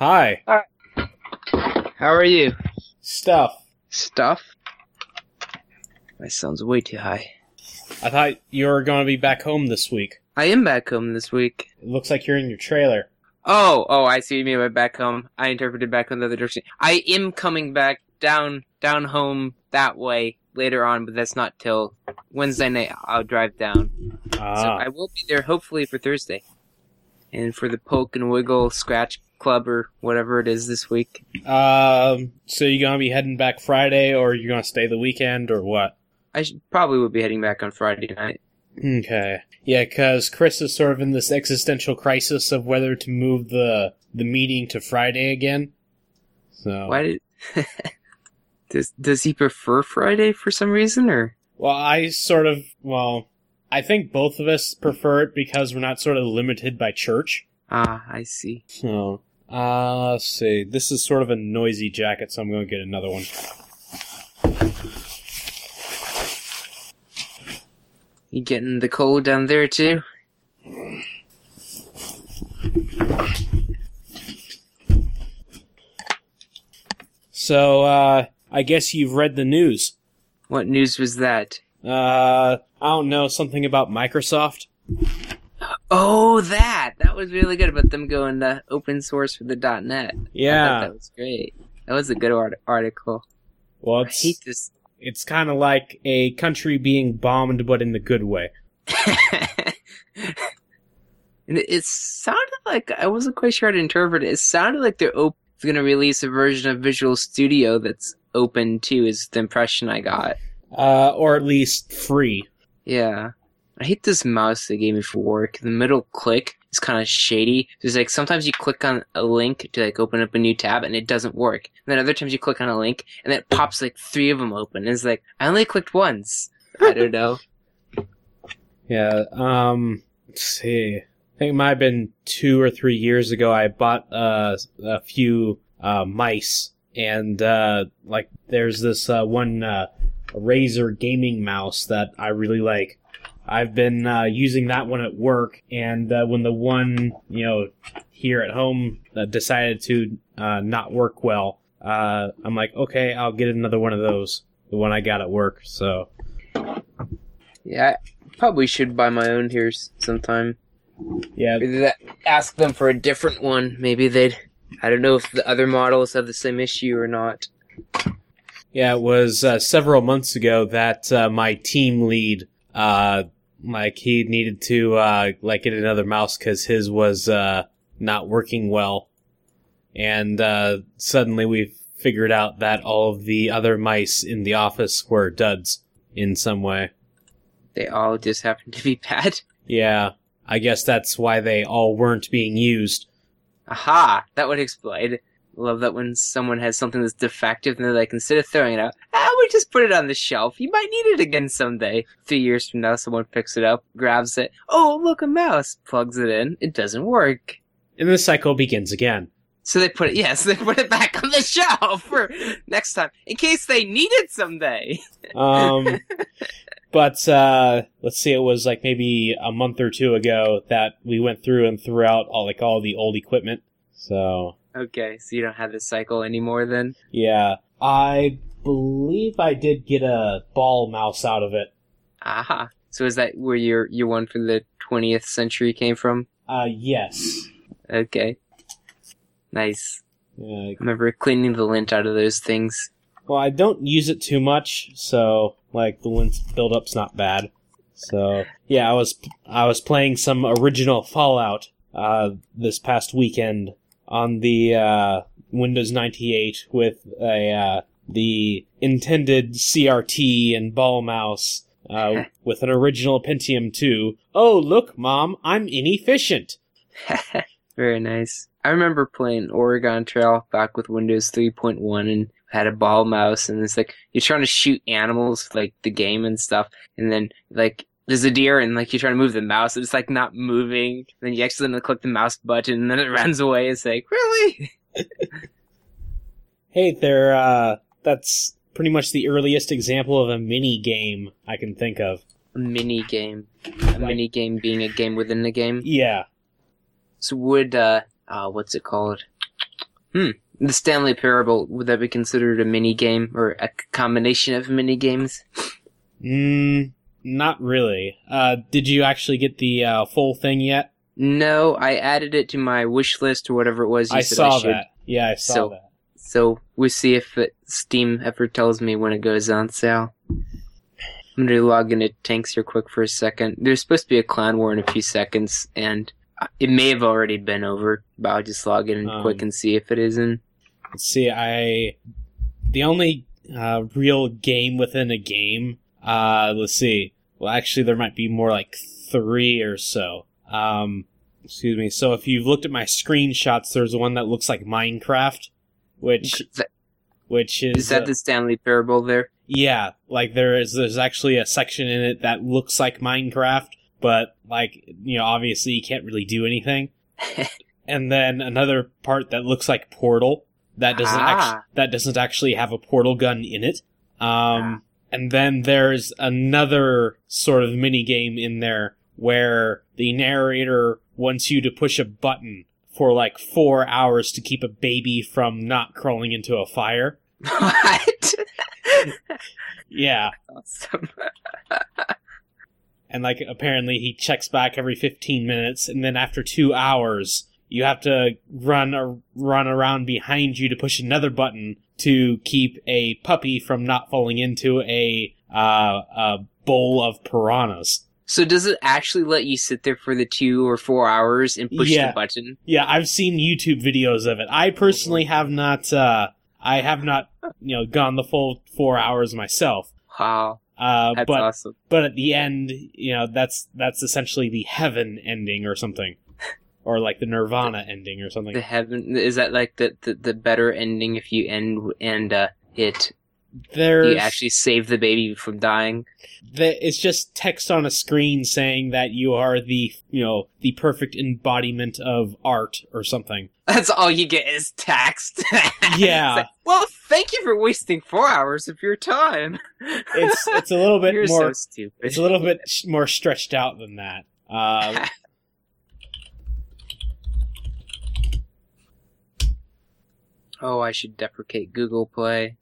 Hi. Hi. How are you? Stuff. Stuff? That sounds way too high. I thought you were going to be back home this week. I am back home this week. It looks like you're in your trailer. Oh, oh, I see you mean by back home. I interpreted back home the other direction. I am coming back down, down home that way later on, but that's not till Wednesday night. I'll drive down. Ah. So. I will be there hopefully for Thursday. And for the poke and wiggle scratch club or whatever it is this week. um. So you gonna be heading back Friday, or you gonna stay the weekend, or what? I should, probably would be heading back on Friday night. Okay. Yeah, because Chris is sort of in this existential crisis of whether to move the the meeting to Friday again. So. Why did does does he prefer Friday for some reason or Well, I sort of. Well, I think both of us prefer it because we're not sort of limited by church. ah I see. So. Uh, let's see. This is sort of a noisy jacket, so I'm going to get another one. You getting the cold down there too? So, uh, I guess you've read the news. What news was that? Uh, I don't know, something about Microsoft? Oh, that that was really good about them going to open source for the .NET. I thought Yeah. that was great. That was a good art- article. Well, I it's, hate this. it's kind of like a country being bombed, but in the good way. and it, it sounded like I wasn't quite sure how to interpret it. It sounded like they're op- going to release a version of Visual Studio that's open too. Is the impression I got. Uh, or at least free. Yeah. I hate this mouse they gave me for work. The middle click is kind of shady. There's like sometimes you click on a link to like open up a new tab and it doesn't work. And then other times you click on a link and it pops like three of them open. And it's like, I only clicked once. I don't know. Yeah, um, let's see. I think it might have been two or three years ago I bought uh, a few uh, mice, and uh, like there's this uh, one uh, Razer gaming mouse that I really like. I've been uh, using that one at work, and uh, when the one you know here at home uh, decided to uh, not work well, uh, I'm like, okay, I'll get another one of those. The one I got at work. So Yeah, I probably should buy my own here sometime. yeah, Maybe that, ask them for a different one. Maybe they'd. I don't know if the other models have the same issue or not. Yeah, it was uh, several months ago that uh, my team lead, uh, like he needed to uh, like get another mouse because his was uh, not working well, and uh, suddenly we figured out that all of the other mice in the office were duds in some way. They all just happened to be bad. Yeah, I guess that's why they all weren't being used. Aha! That would explain. Love that when someone has something that's defective and they're like, instead of throwing it out, ah, just put it on the shelf. You might need it again someday. Three years from now, someone picks it up, grabs it. Oh, look, a mouse. Plugs it in. It doesn't work. And the cycle begins again. So they put it, yes, they put it back on the shelf for next time, in case they need it someday. Um, but uh, let's see, it was like maybe a month or two ago that we went through and threw out all like all the old equipment. So Okay, so you don't have this cycle anymore then? yeah, I believe I did get a ball mouse out of it. Aha. So is that where your, your one for the 20th century came from? Uh, yes. Okay. Nice. Yeah, I remember cleaning the lint out of those things. well, I don't use it too much, so like the lint buildup's not bad. So yeah, I was I was playing some original Fallout uh, this past weekend on the uh, Windows 98 with a uh, the intended CRT and ball mouse uh, with an original Pentium 2. Oh look, mom, I'm inefficient. Very nice. I remember playing Oregon Trail back with Windows 3.1 and had a ball mouse and it's like you're trying to shoot animals like the game and stuff and then like there's a deer and like you're trying to move the mouse and it's like not moving and then you accidentally click the mouse button and then it runs away it's like really Hey, there. Uh, that's pretty much the earliest example of a mini game I can think of. a mini game a mini game being a game within the game Yeah. so would uh uh what's it called Hmm. The Stanley Parable, would that be considered a mini game or a combination of mini games? Mm, not really. Uh, did you actually get the uh, full thing yet? No, I added it to my wish list or whatever it was you I saw I that. Yeah, I saw So- that. So we'll see if it, Steam ever tells me when it goes on sale. I'm gonna log into Tanks here quick for a second. There's supposed to be a clan war in a few seconds, and it may have already been over, but I'll just log in Um, quick and see if it isn't. See, I the only uh, real game within a game. Uh, let's see. Well, actually, there might be more like three or so. Um, excuse me. So if you've looked at my screenshots, there's one that looks like Minecraft, which that- which is, Is that uh, the Stanley Parable there? yeah, like there is there's actually a section in it that looks like Minecraft, but like you know, obviously you can't really do anything. and then another part that looks like Portal that doesn't Ah. that doesn't actually have a portal gun in it. Um, and then there's another sort of mini game in there where the narrator wants you to push a button for like four hours to keep a baby from not crawling into a fire. what? Yeah. awesome. And like apparently he checks back every 15 minutes and then after 2 hours you have to run a, run around behind you to push another button to keep a puppy from not falling into a uh, a bowl of piranhas. So does it actually let you sit there for the two or four hours and push Yeah. the button? Yeah, I've seen YouTube videos of it. I personally have not uh I have not, you know, gone the full 4 hours myself. Wow, Uh that's but awesome. but at the end, you know, that's that's essentially the heaven ending or something. Or like the nirvana ending or something. The heaven is that like the, the, the better ending if you end and uh, it There's you actually save the baby from dying. the, it's just text on a screen saying that you are the you know the perfect embodiment of art or something. That's all you get is text. Yeah. Like, well, thank you for wasting four hours of your time. It's it's a little bit You're more so stupid. it's a little bit more stretched out than that. Uh, oh, I should deprecate Google Play.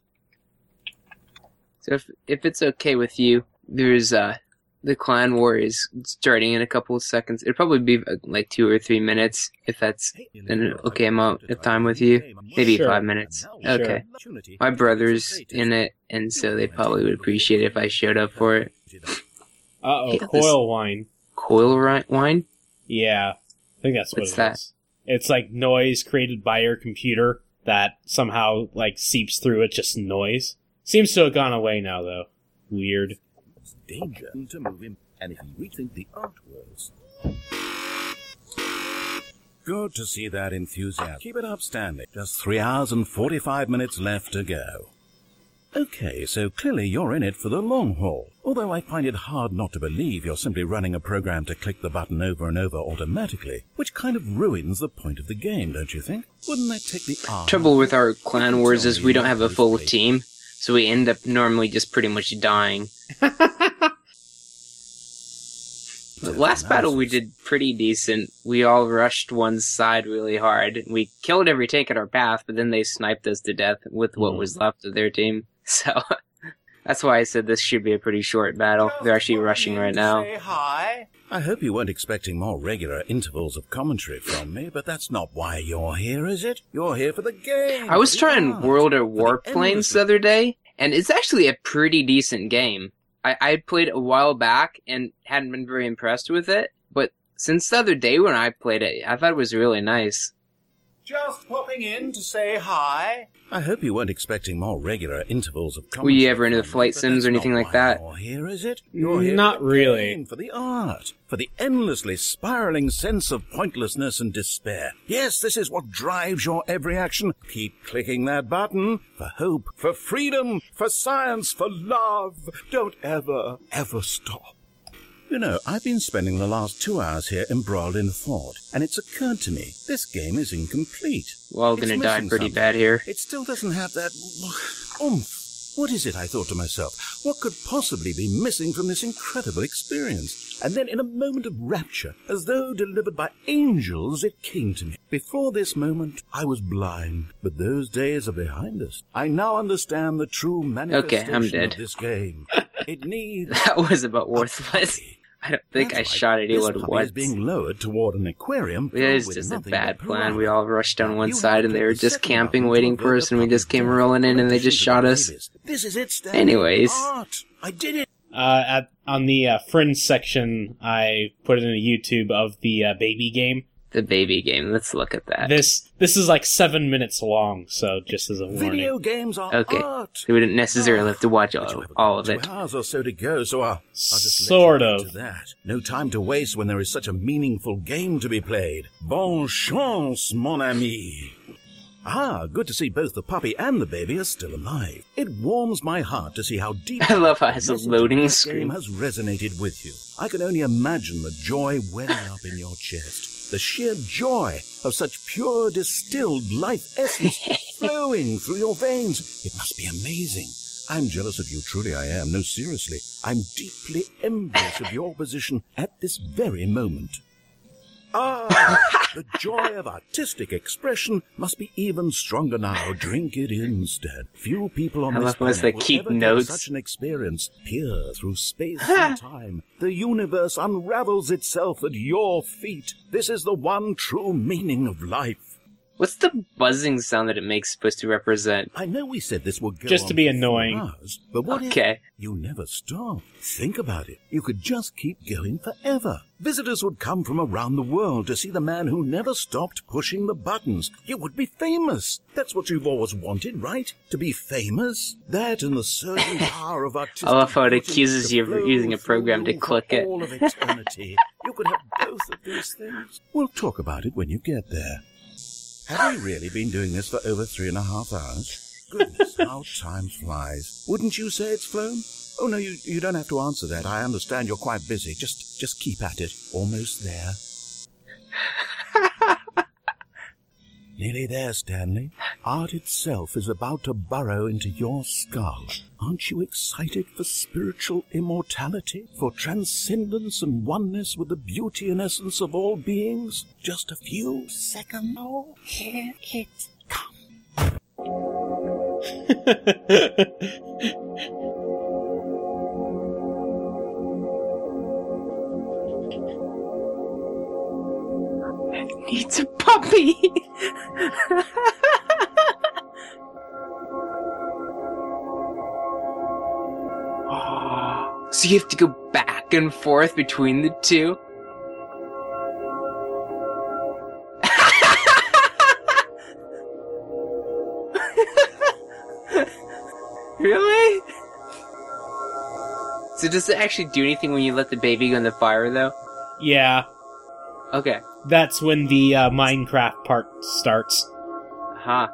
So if if it's okay with you, there's uh the clan war is starting in a couple of seconds. It'll probably be uh, like two or three minutes if that's an okay amount of time with you. maybe Sure. five minutes. Sure. Okay. My brother's in it, and so they probably would appreciate it if I showed up for it. uh oh, coil whine. Coil ri- whine? Yeah, I think that's what What's it that? is. It's like noise created by your computer that somehow like seeps through It's Just noise. Seems to have gone away now though. Weird. danger to move him, and if you rethink the art worlds. Good to see that enthusiasm. Keep it up, Stanley. Just three hours and 45 minutes left to go. Okay, so clearly you're in it for the long haul. Although I find it hard not to believe you're simply running a program to click the button over and over automatically, which kind of ruins the point of the game, don't you think? Wouldn't that take the art? Trouble with our clan wars is we don't have a full team, so we end up normally just pretty much dying. The last battle we did pretty decent. We all rushed one side really hard. We killed every tank in our path, but then they sniped us to death with what Mhm. was left of their team. So that's why I said this should be a pretty short battle. They're actually rushing right now. Say hi. I hope you weren't expecting more regular intervals of commentary from me, but that's not why you're here, is it? You're here for the game. I was trying art, World of Warplanes the other day, and it's actually a pretty decent game. I, I played a while back and hadn't been very impressed with it, but since the other day when I played it, I thought it was really nice. Just popping in to say hi. I hope you weren't expecting more regular intervals of Were you ever into the flight sims or anything like that? You're here, is it? You're here Not for really. for the art, for the endlessly spiraling sense of pointlessness and despair. Yes, this is what drives your every action. Keep clicking that button for hope, for freedom, for science, for love. Don't ever, ever stop. You know, I've been spending the last two hours here embroiled in thought, and it's occurred to me this game is incomplete. We're all gonna die pretty something. bad here. It still doesn't have that oomph. What is it, I thought to myself? What could possibly be missing from this incredible experience? And then, in a moment of rapture, as though delivered by angels, it came to me. Before this moment, I was blind, but those days are behind us. I now understand the true manifestation I'm dead. of this game. It needs That was about worthless. I don't think That's I right. shot This anyone puppy once. is being lowered toward an aquarium. It is filled with just a bad plan. We all rushed on one You side and they were just camping waiting for us and we just came rolling in and they just shot us. This is it, Stan. Anyways. Art. I did it. Uh, at on the uh, fringe section, I put it in a YouTube of the uh, baby game. The baby game. Let's look at that. This this is like seven minutes long, so just as a warning. Video games are Okay. art. we didn't necessarily have to watch all, all of two hours or so to go, so I'll, I'll just Sort of. get that. No time to waste when there is such a meaningful game to be played. Bon chance, mon ami. Ah, good to see both the puppy and the baby are still alive. It warms my heart to see how deep I love how it a loading screen. game has resonated with you. I can only imagine the joy welling up in your chest. The sheer joy of such pure distilled life essence flowing through your veins. It must be amazing. I'm jealous of you, truly I am. No, seriously. I'm deeply envious of your position at this very moment. Ah, the joy of artistic expression must be even stronger now. Drink it instead. Few people on I this planet will keep ever notes. such an experience. Peer through space and time. The universe unravels itself at your feet. This is the one true meaning of life. What's the buzzing sound that it makes supposed to represent? I know we said this would go Just on to be for annoying. hours, but what if Okay. you never stop? Think about it. You could just keep going forever. Visitors would come from around the world to see the man who never stopped pushing the buttons. You would be famous. That's what you've always wanted, right? To be famous. That and the certain power of artistic I love how it beauty accuses to you of flow using a through program to for click it. All of eternity. you could have both of these things. We'll talk about it when you get there. Have we really been doing this for over three and a half hours? Goodness, how time flies. Wouldn't you say it's flown? Oh no, you, you don't have to answer that. I understand you're quite busy. Just just keep at it. Almost there. Nearly there, Stanley. Art itself is about to burrow into your skull. Aren't you excited for spiritual immortality? For transcendence and oneness with the beauty and essence of all beings? Just a few seconds more. Here it comes. Needs a puppy. Ah, so you have to go back and forth between the two? really? So does it actually do anything when you let the baby go in the fire, though? yeah, Okay. That's when the uh, Minecraft part starts. Huh.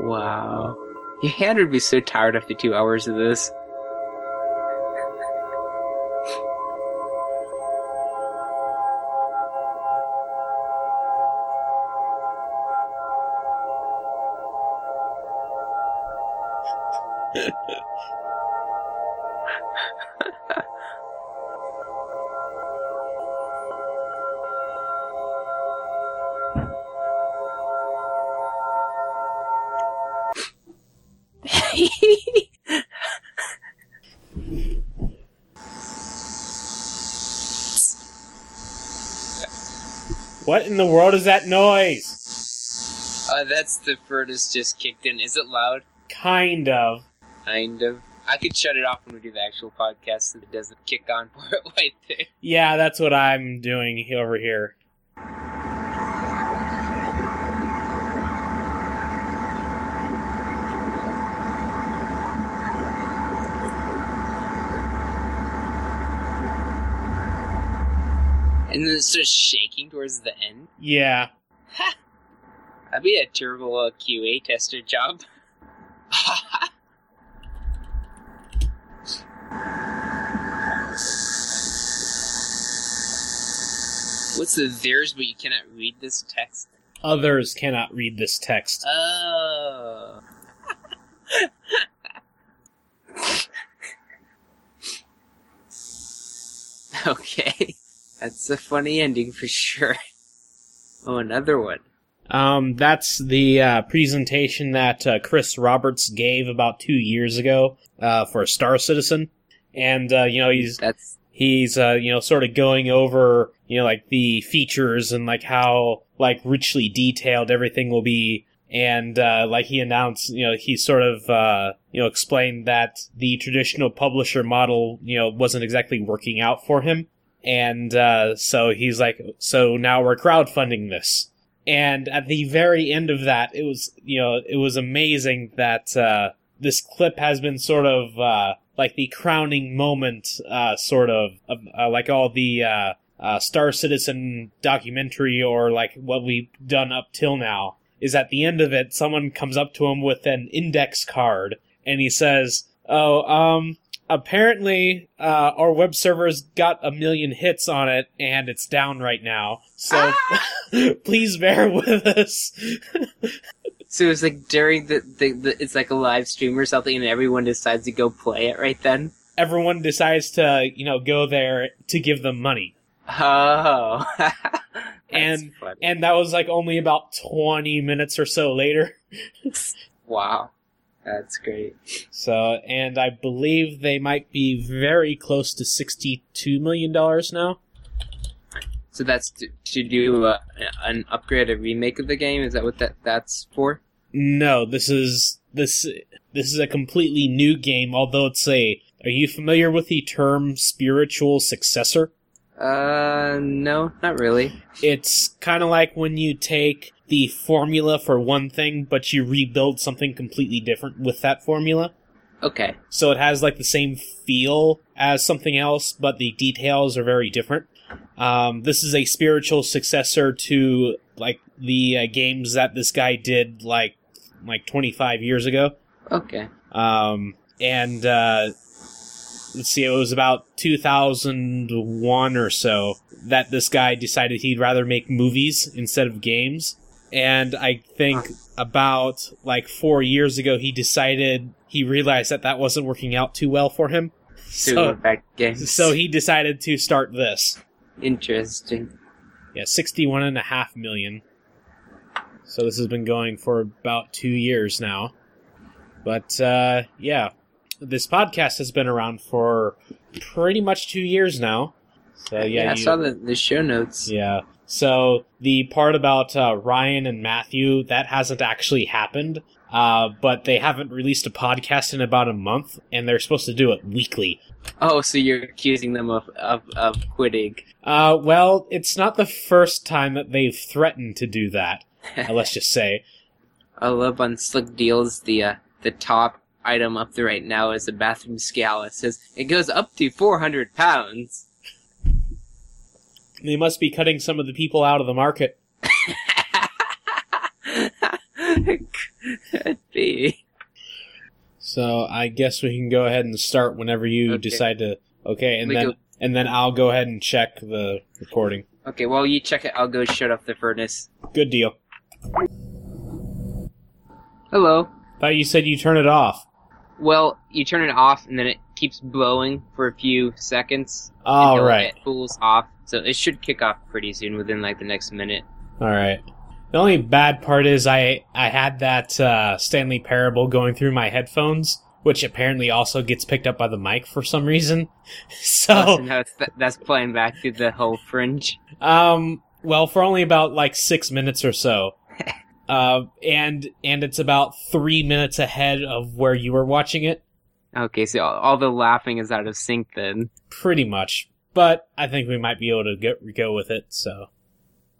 Wow. Your hand would be so tired after two hours of this. In the world is that noise? Uh, that's the furnace just kicked in. Is it loud? Kind of. Kind of. I could shut it off when we do the actual podcast so it doesn't kick on for it right there. Yeah, that's what I'm doing over here. And then it starts shaking towards the end. Yeah. That'd be a terrible uh, QA tester job. What's the theirs, but you cannot read this text? Others cannot read this text. Oh. Okay. That's a funny ending for sure. Oh, another one. Um, that's the uh, presentation that uh, Chris Roberts gave about two years ago uh, for Star Citizen, and uh, you know he's That's he's uh, you know sort of going over you know like the features and like how like richly detailed everything will be and uh, like he announced you know he sort of uh, you know explained that the traditional publisher model you know wasn't exactly working out for him and uh, so he's like so now we're crowdfunding this and at the very end of that it was you know it was amazing that uh, this clip has been sort of uh, like the crowning moment, uh, sort of, uh, like all the uh, Star Citizen documentary or like what we've done up till now. Is at the end of it, someone comes up to him with an index card and he says, "Oh, um." Apparently, uh, our web server's got a million hits on it, and it's down right now. So, please bear with us. so it's like during the, the, the it's like a live stream or something, and everyone decides to go play it right then. Everyone decides to, you know, go there to give them money. Oh, And- funny. and that was like only about 20 minutes or so later. wow, that's great. So, and I believe they might be very close to $62 million now. So that's to, to do uh, an upgrade, a remake of the game. Is that what that that's for? No, this is, this, this is a completely new game, although it's a, are you familiar with the term spiritual successor? Uh, no, not really. It's kind of like when you take the formula for one thing, but you rebuild something completely different with that formula. Okay, So it has like the same feel as something else, but the details are very different. Um, this is a spiritual successor to like the uh, games that this guy did like like 25 years ago. okay. Um, and uh, let's see, it was about 2001 or so that this guy decided he'd rather make movies instead of games. And I think about like four years ago, he decided he realized that that wasn't working out too well for him. So, So, back games. so he decided to start this. interesting. Yeah, 61 and a half million. So this has been going for about two years now. But, uh, yeah. This podcast has been around for pretty much two years now. So, yeah. Yeah, I you- saw the the show notes. Yeah. So the part about uh, Ryan and Matthew, that hasn't actually happened. Uh, but they haven't released a podcast in about a month, and they're supposed to do it weekly. Oh, so you're accusing them of of, of quitting? Uh, well, it's not the first time that they've threatened to do that. uh, let's just say. I love on Slick Deals the uh, the top item up there right now is a bathroom scale. It says it goes up to 400 pounds. They must be cutting some of the people out of the market. Could be. So I guess we can go ahead and start whenever you Okay. decide to. Okay, and We then go- and then I'll go ahead and check the recording. Okay, while you check it, I'll go shut off the furnace. Good deal. Hello. Thought you said you turn it off. Well, you turn it off and then it keeps blowing for a few seconds. All until right. It cools off. So it should kick off pretty soon within like the next minute. All right. The only bad part is I I had that uh, Stanley Parable going through my headphones, which apparently also gets picked up by the mic for some reason. so So, it's- that's playing back through the whole fringe. um, well, for only about like six minutes or so, uh, and and it's about three minutes ahead of where you were watching it, Okay, so all, the laughing is out of sync then. pretty much. But I think we might be able to go, go with it. So,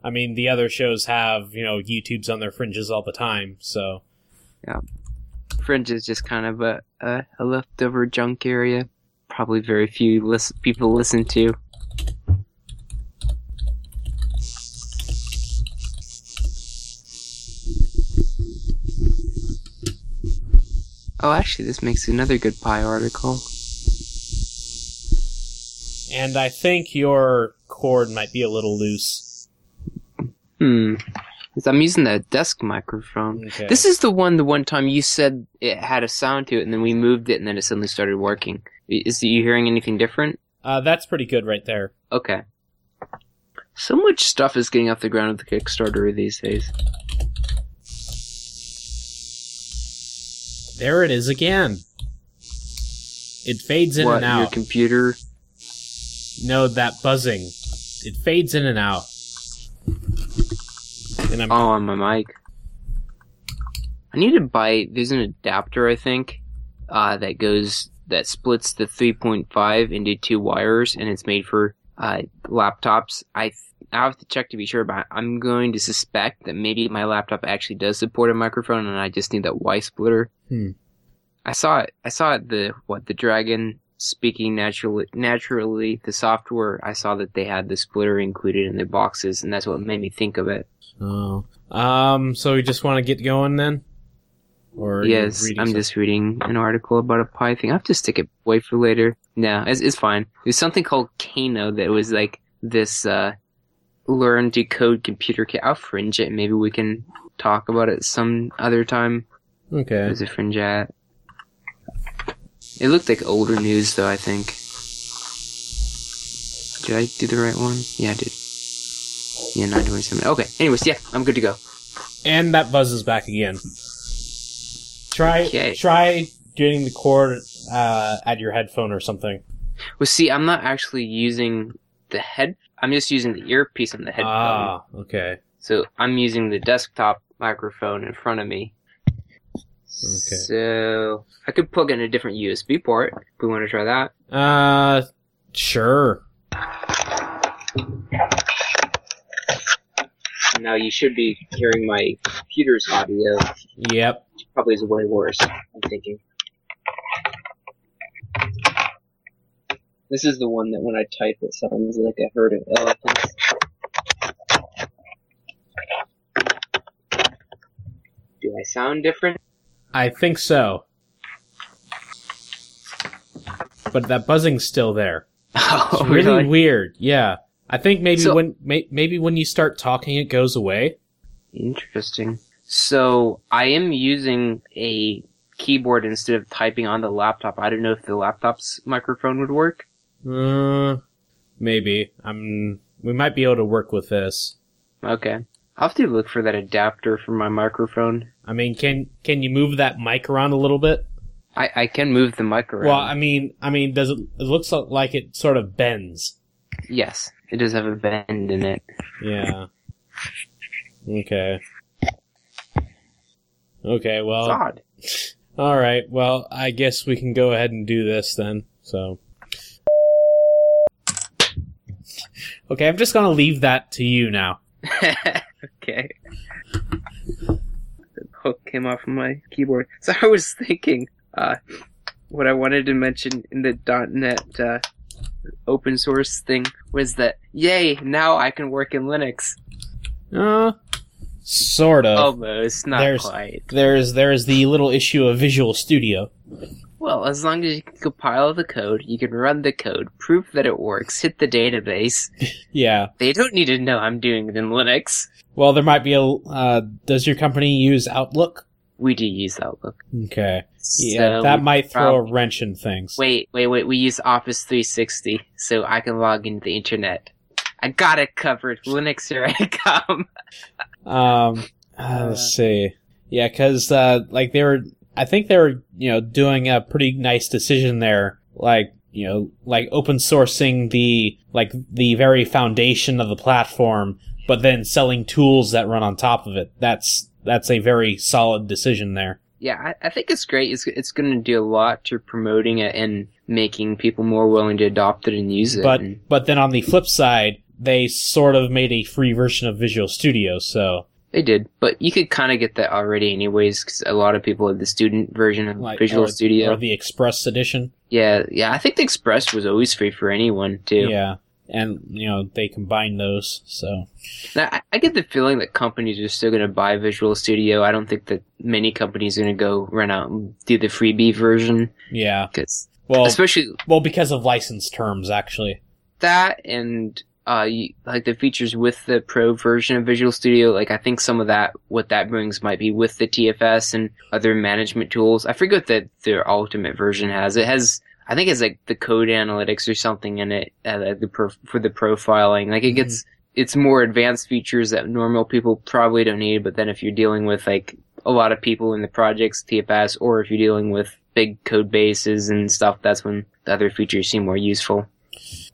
I mean, the other shows have you know YouTubes on their fringes all the time, so. Yeah, fringe is just kind of a, a, a leftover junk area. Probably very few lis- people listen to. Oh, actually, this makes another good Pi article. And I think your cord might be a little loose. Hmm. I'm using the desk microphone. Okay. This is the one. The one time you said it had a sound to it, and then we moved it, and then it suddenly started working. Is you hearing anything different? uh, that's pretty good right there. Okay. So much stuff is getting off the ground with the Kickstarter these days. There it is again. It fades in what and your computer? no, that buzzing. It fades in and out. And I'm Oh, on my mic. I need to buy. There's an adapter, I think, uh, that goes that splits the 3.5 into two wires, and it's made for uh, laptops. I I have to check to be sure, but I'm going to suspect that maybe my laptop actually does support a microphone, and I just need that Y splitter. Hmm. I saw it. I saw it. The what the Dragon speaking naturally. Naturally, the software. I saw that they had the splitter included in their boxes, and that's what made me think of it. Oh. Um, so we just want to get going then? Or Yes, I'm some- just reading an article about a Pi thing. I have to stick it away for later. No, it's, it's fine. There's something called Kano that was like this, uh, learn to code computer kit. I'll fringe it. Maybe we can talk about it some other time. Okay. There's a fringe at. It looked like older news though, I think. Did I do the right one? Yeah, I did. Yeah, 927. Okay, anyways, yeah, I'm good to go. And that buzzes back again. Try Okay. try getting the cord uh, at your headphone or something. Well, see, I'm not actually using the head. I'm just using the earpiece on the headphone. Ah, okay. So I'm using the desktop microphone in front of me. Okay. So I could plug in a different USB port if we want to try that. Uh, sure. Now you should be hearing my computer's audio. Yep. Probably is way worse. I'm thinking. This is the one that when I type it sounds like a herd of elephants. Do I sound different? I think so. But that buzzing's still there. Oh, It's really weird. Yeah. I think maybe So- when may, maybe when you start talking, it goes away. Interesting. So I am using a keyboard instead of typing on the laptop. I don't know if the laptop's microphone would work. Uh, maybe. I'm. We might be able to work with this. Okay. I'll have to look for that adapter for my microphone. I mean, can can you move that mic around a little bit? I, I can move the mic around. Well, I mean, I mean, does it? It looks like it sort of bends. yes, it does have a bend in it. Yeah. Okay. Okay. It's Well. odd. All right. Well, I guess we can go ahead and do this then. So. Okay, I'm just gonna leave that to you now. okay. The hook came off my keyboard. So I was thinking, uh, what I wanted to mention in the .NET uh, open source thing was that, yay, now I can work in Linux. Uh, sort of. Almost, not there's- quite. There's there's the little issue of Visual Studio. Well, as long as you can compile the code, you can run the code, prove that it works, hit the database. Yeah. They don't need to know I'm doing it in Linux. Well, there might be a. Uh, does your company use Outlook? We do use Outlook. Okay. Yeah, that might throw prob- a wrench in things. Wait, wait, wait. We use Office 360, so I can log into the internet. I got it covered. Linux, here I come. Um, uh, let's see. Yeah, because uh, like they were, I think they were, you know, doing a pretty nice decision there. Like, you know, like open sourcing the like the very foundation of the platform, but then selling tools that run on top of it. That's that's a very solid decision there. Yeah, I, I think it's great. It's it's going to do a lot to promoting it and making people more willing to adopt it and use it. But And- but then on the flip side, they sort of made a free version of Visual Studio. So They did, but you could kind of get that already, anyways, because a lot of people have the student version of like Visual or, Studio. or the Express edition. yeah, yeah. I think the Express was always free for anyone too. Yeah, and you know they combine those. So Now, I, I get the feeling that companies are still going to buy Visual Studio. I don't think that many companies are going to go run out and do the freebie version, yeah, because well, especially well because of license terms, actually. that and uh, like the features with the pro version of Visual Studio, like I think some of that, what that brings might be with the TFS and other management tools. I forget that their ultimate version has. It has, I think it's like the code analytics or something in it, uh, the pro, for the profiling. Like it gets, it's more advanced features that normal people probably don't need, but then if you're dealing with like a lot of people in the projects, TFS, or if you're dealing with big code bases and stuff, that's when the other features seem more useful.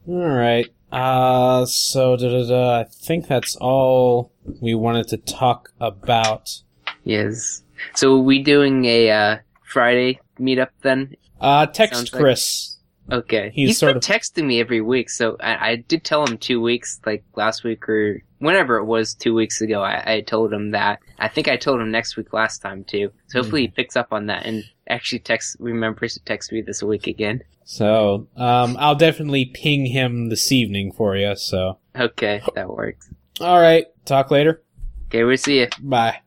All right. Uh, so da, da, da, I think that's all we wanted to talk about. Yes. So are we doing a uh, Friday meetup then? Uh, text Sounds like- Chris. Okay. He's He's sort been of- texting me every week, so I, I did tell him two weeks, like last week or whenever it was, two weeks ago. I, I told him that. I think I told him next week last time too. So hopefully he picks up on that and actually text remembers to text me this week again. So, um, I'll definitely ping him this evening for you. So, Okay, that works. all right. Talk later. Okay, we'll see you. Bye.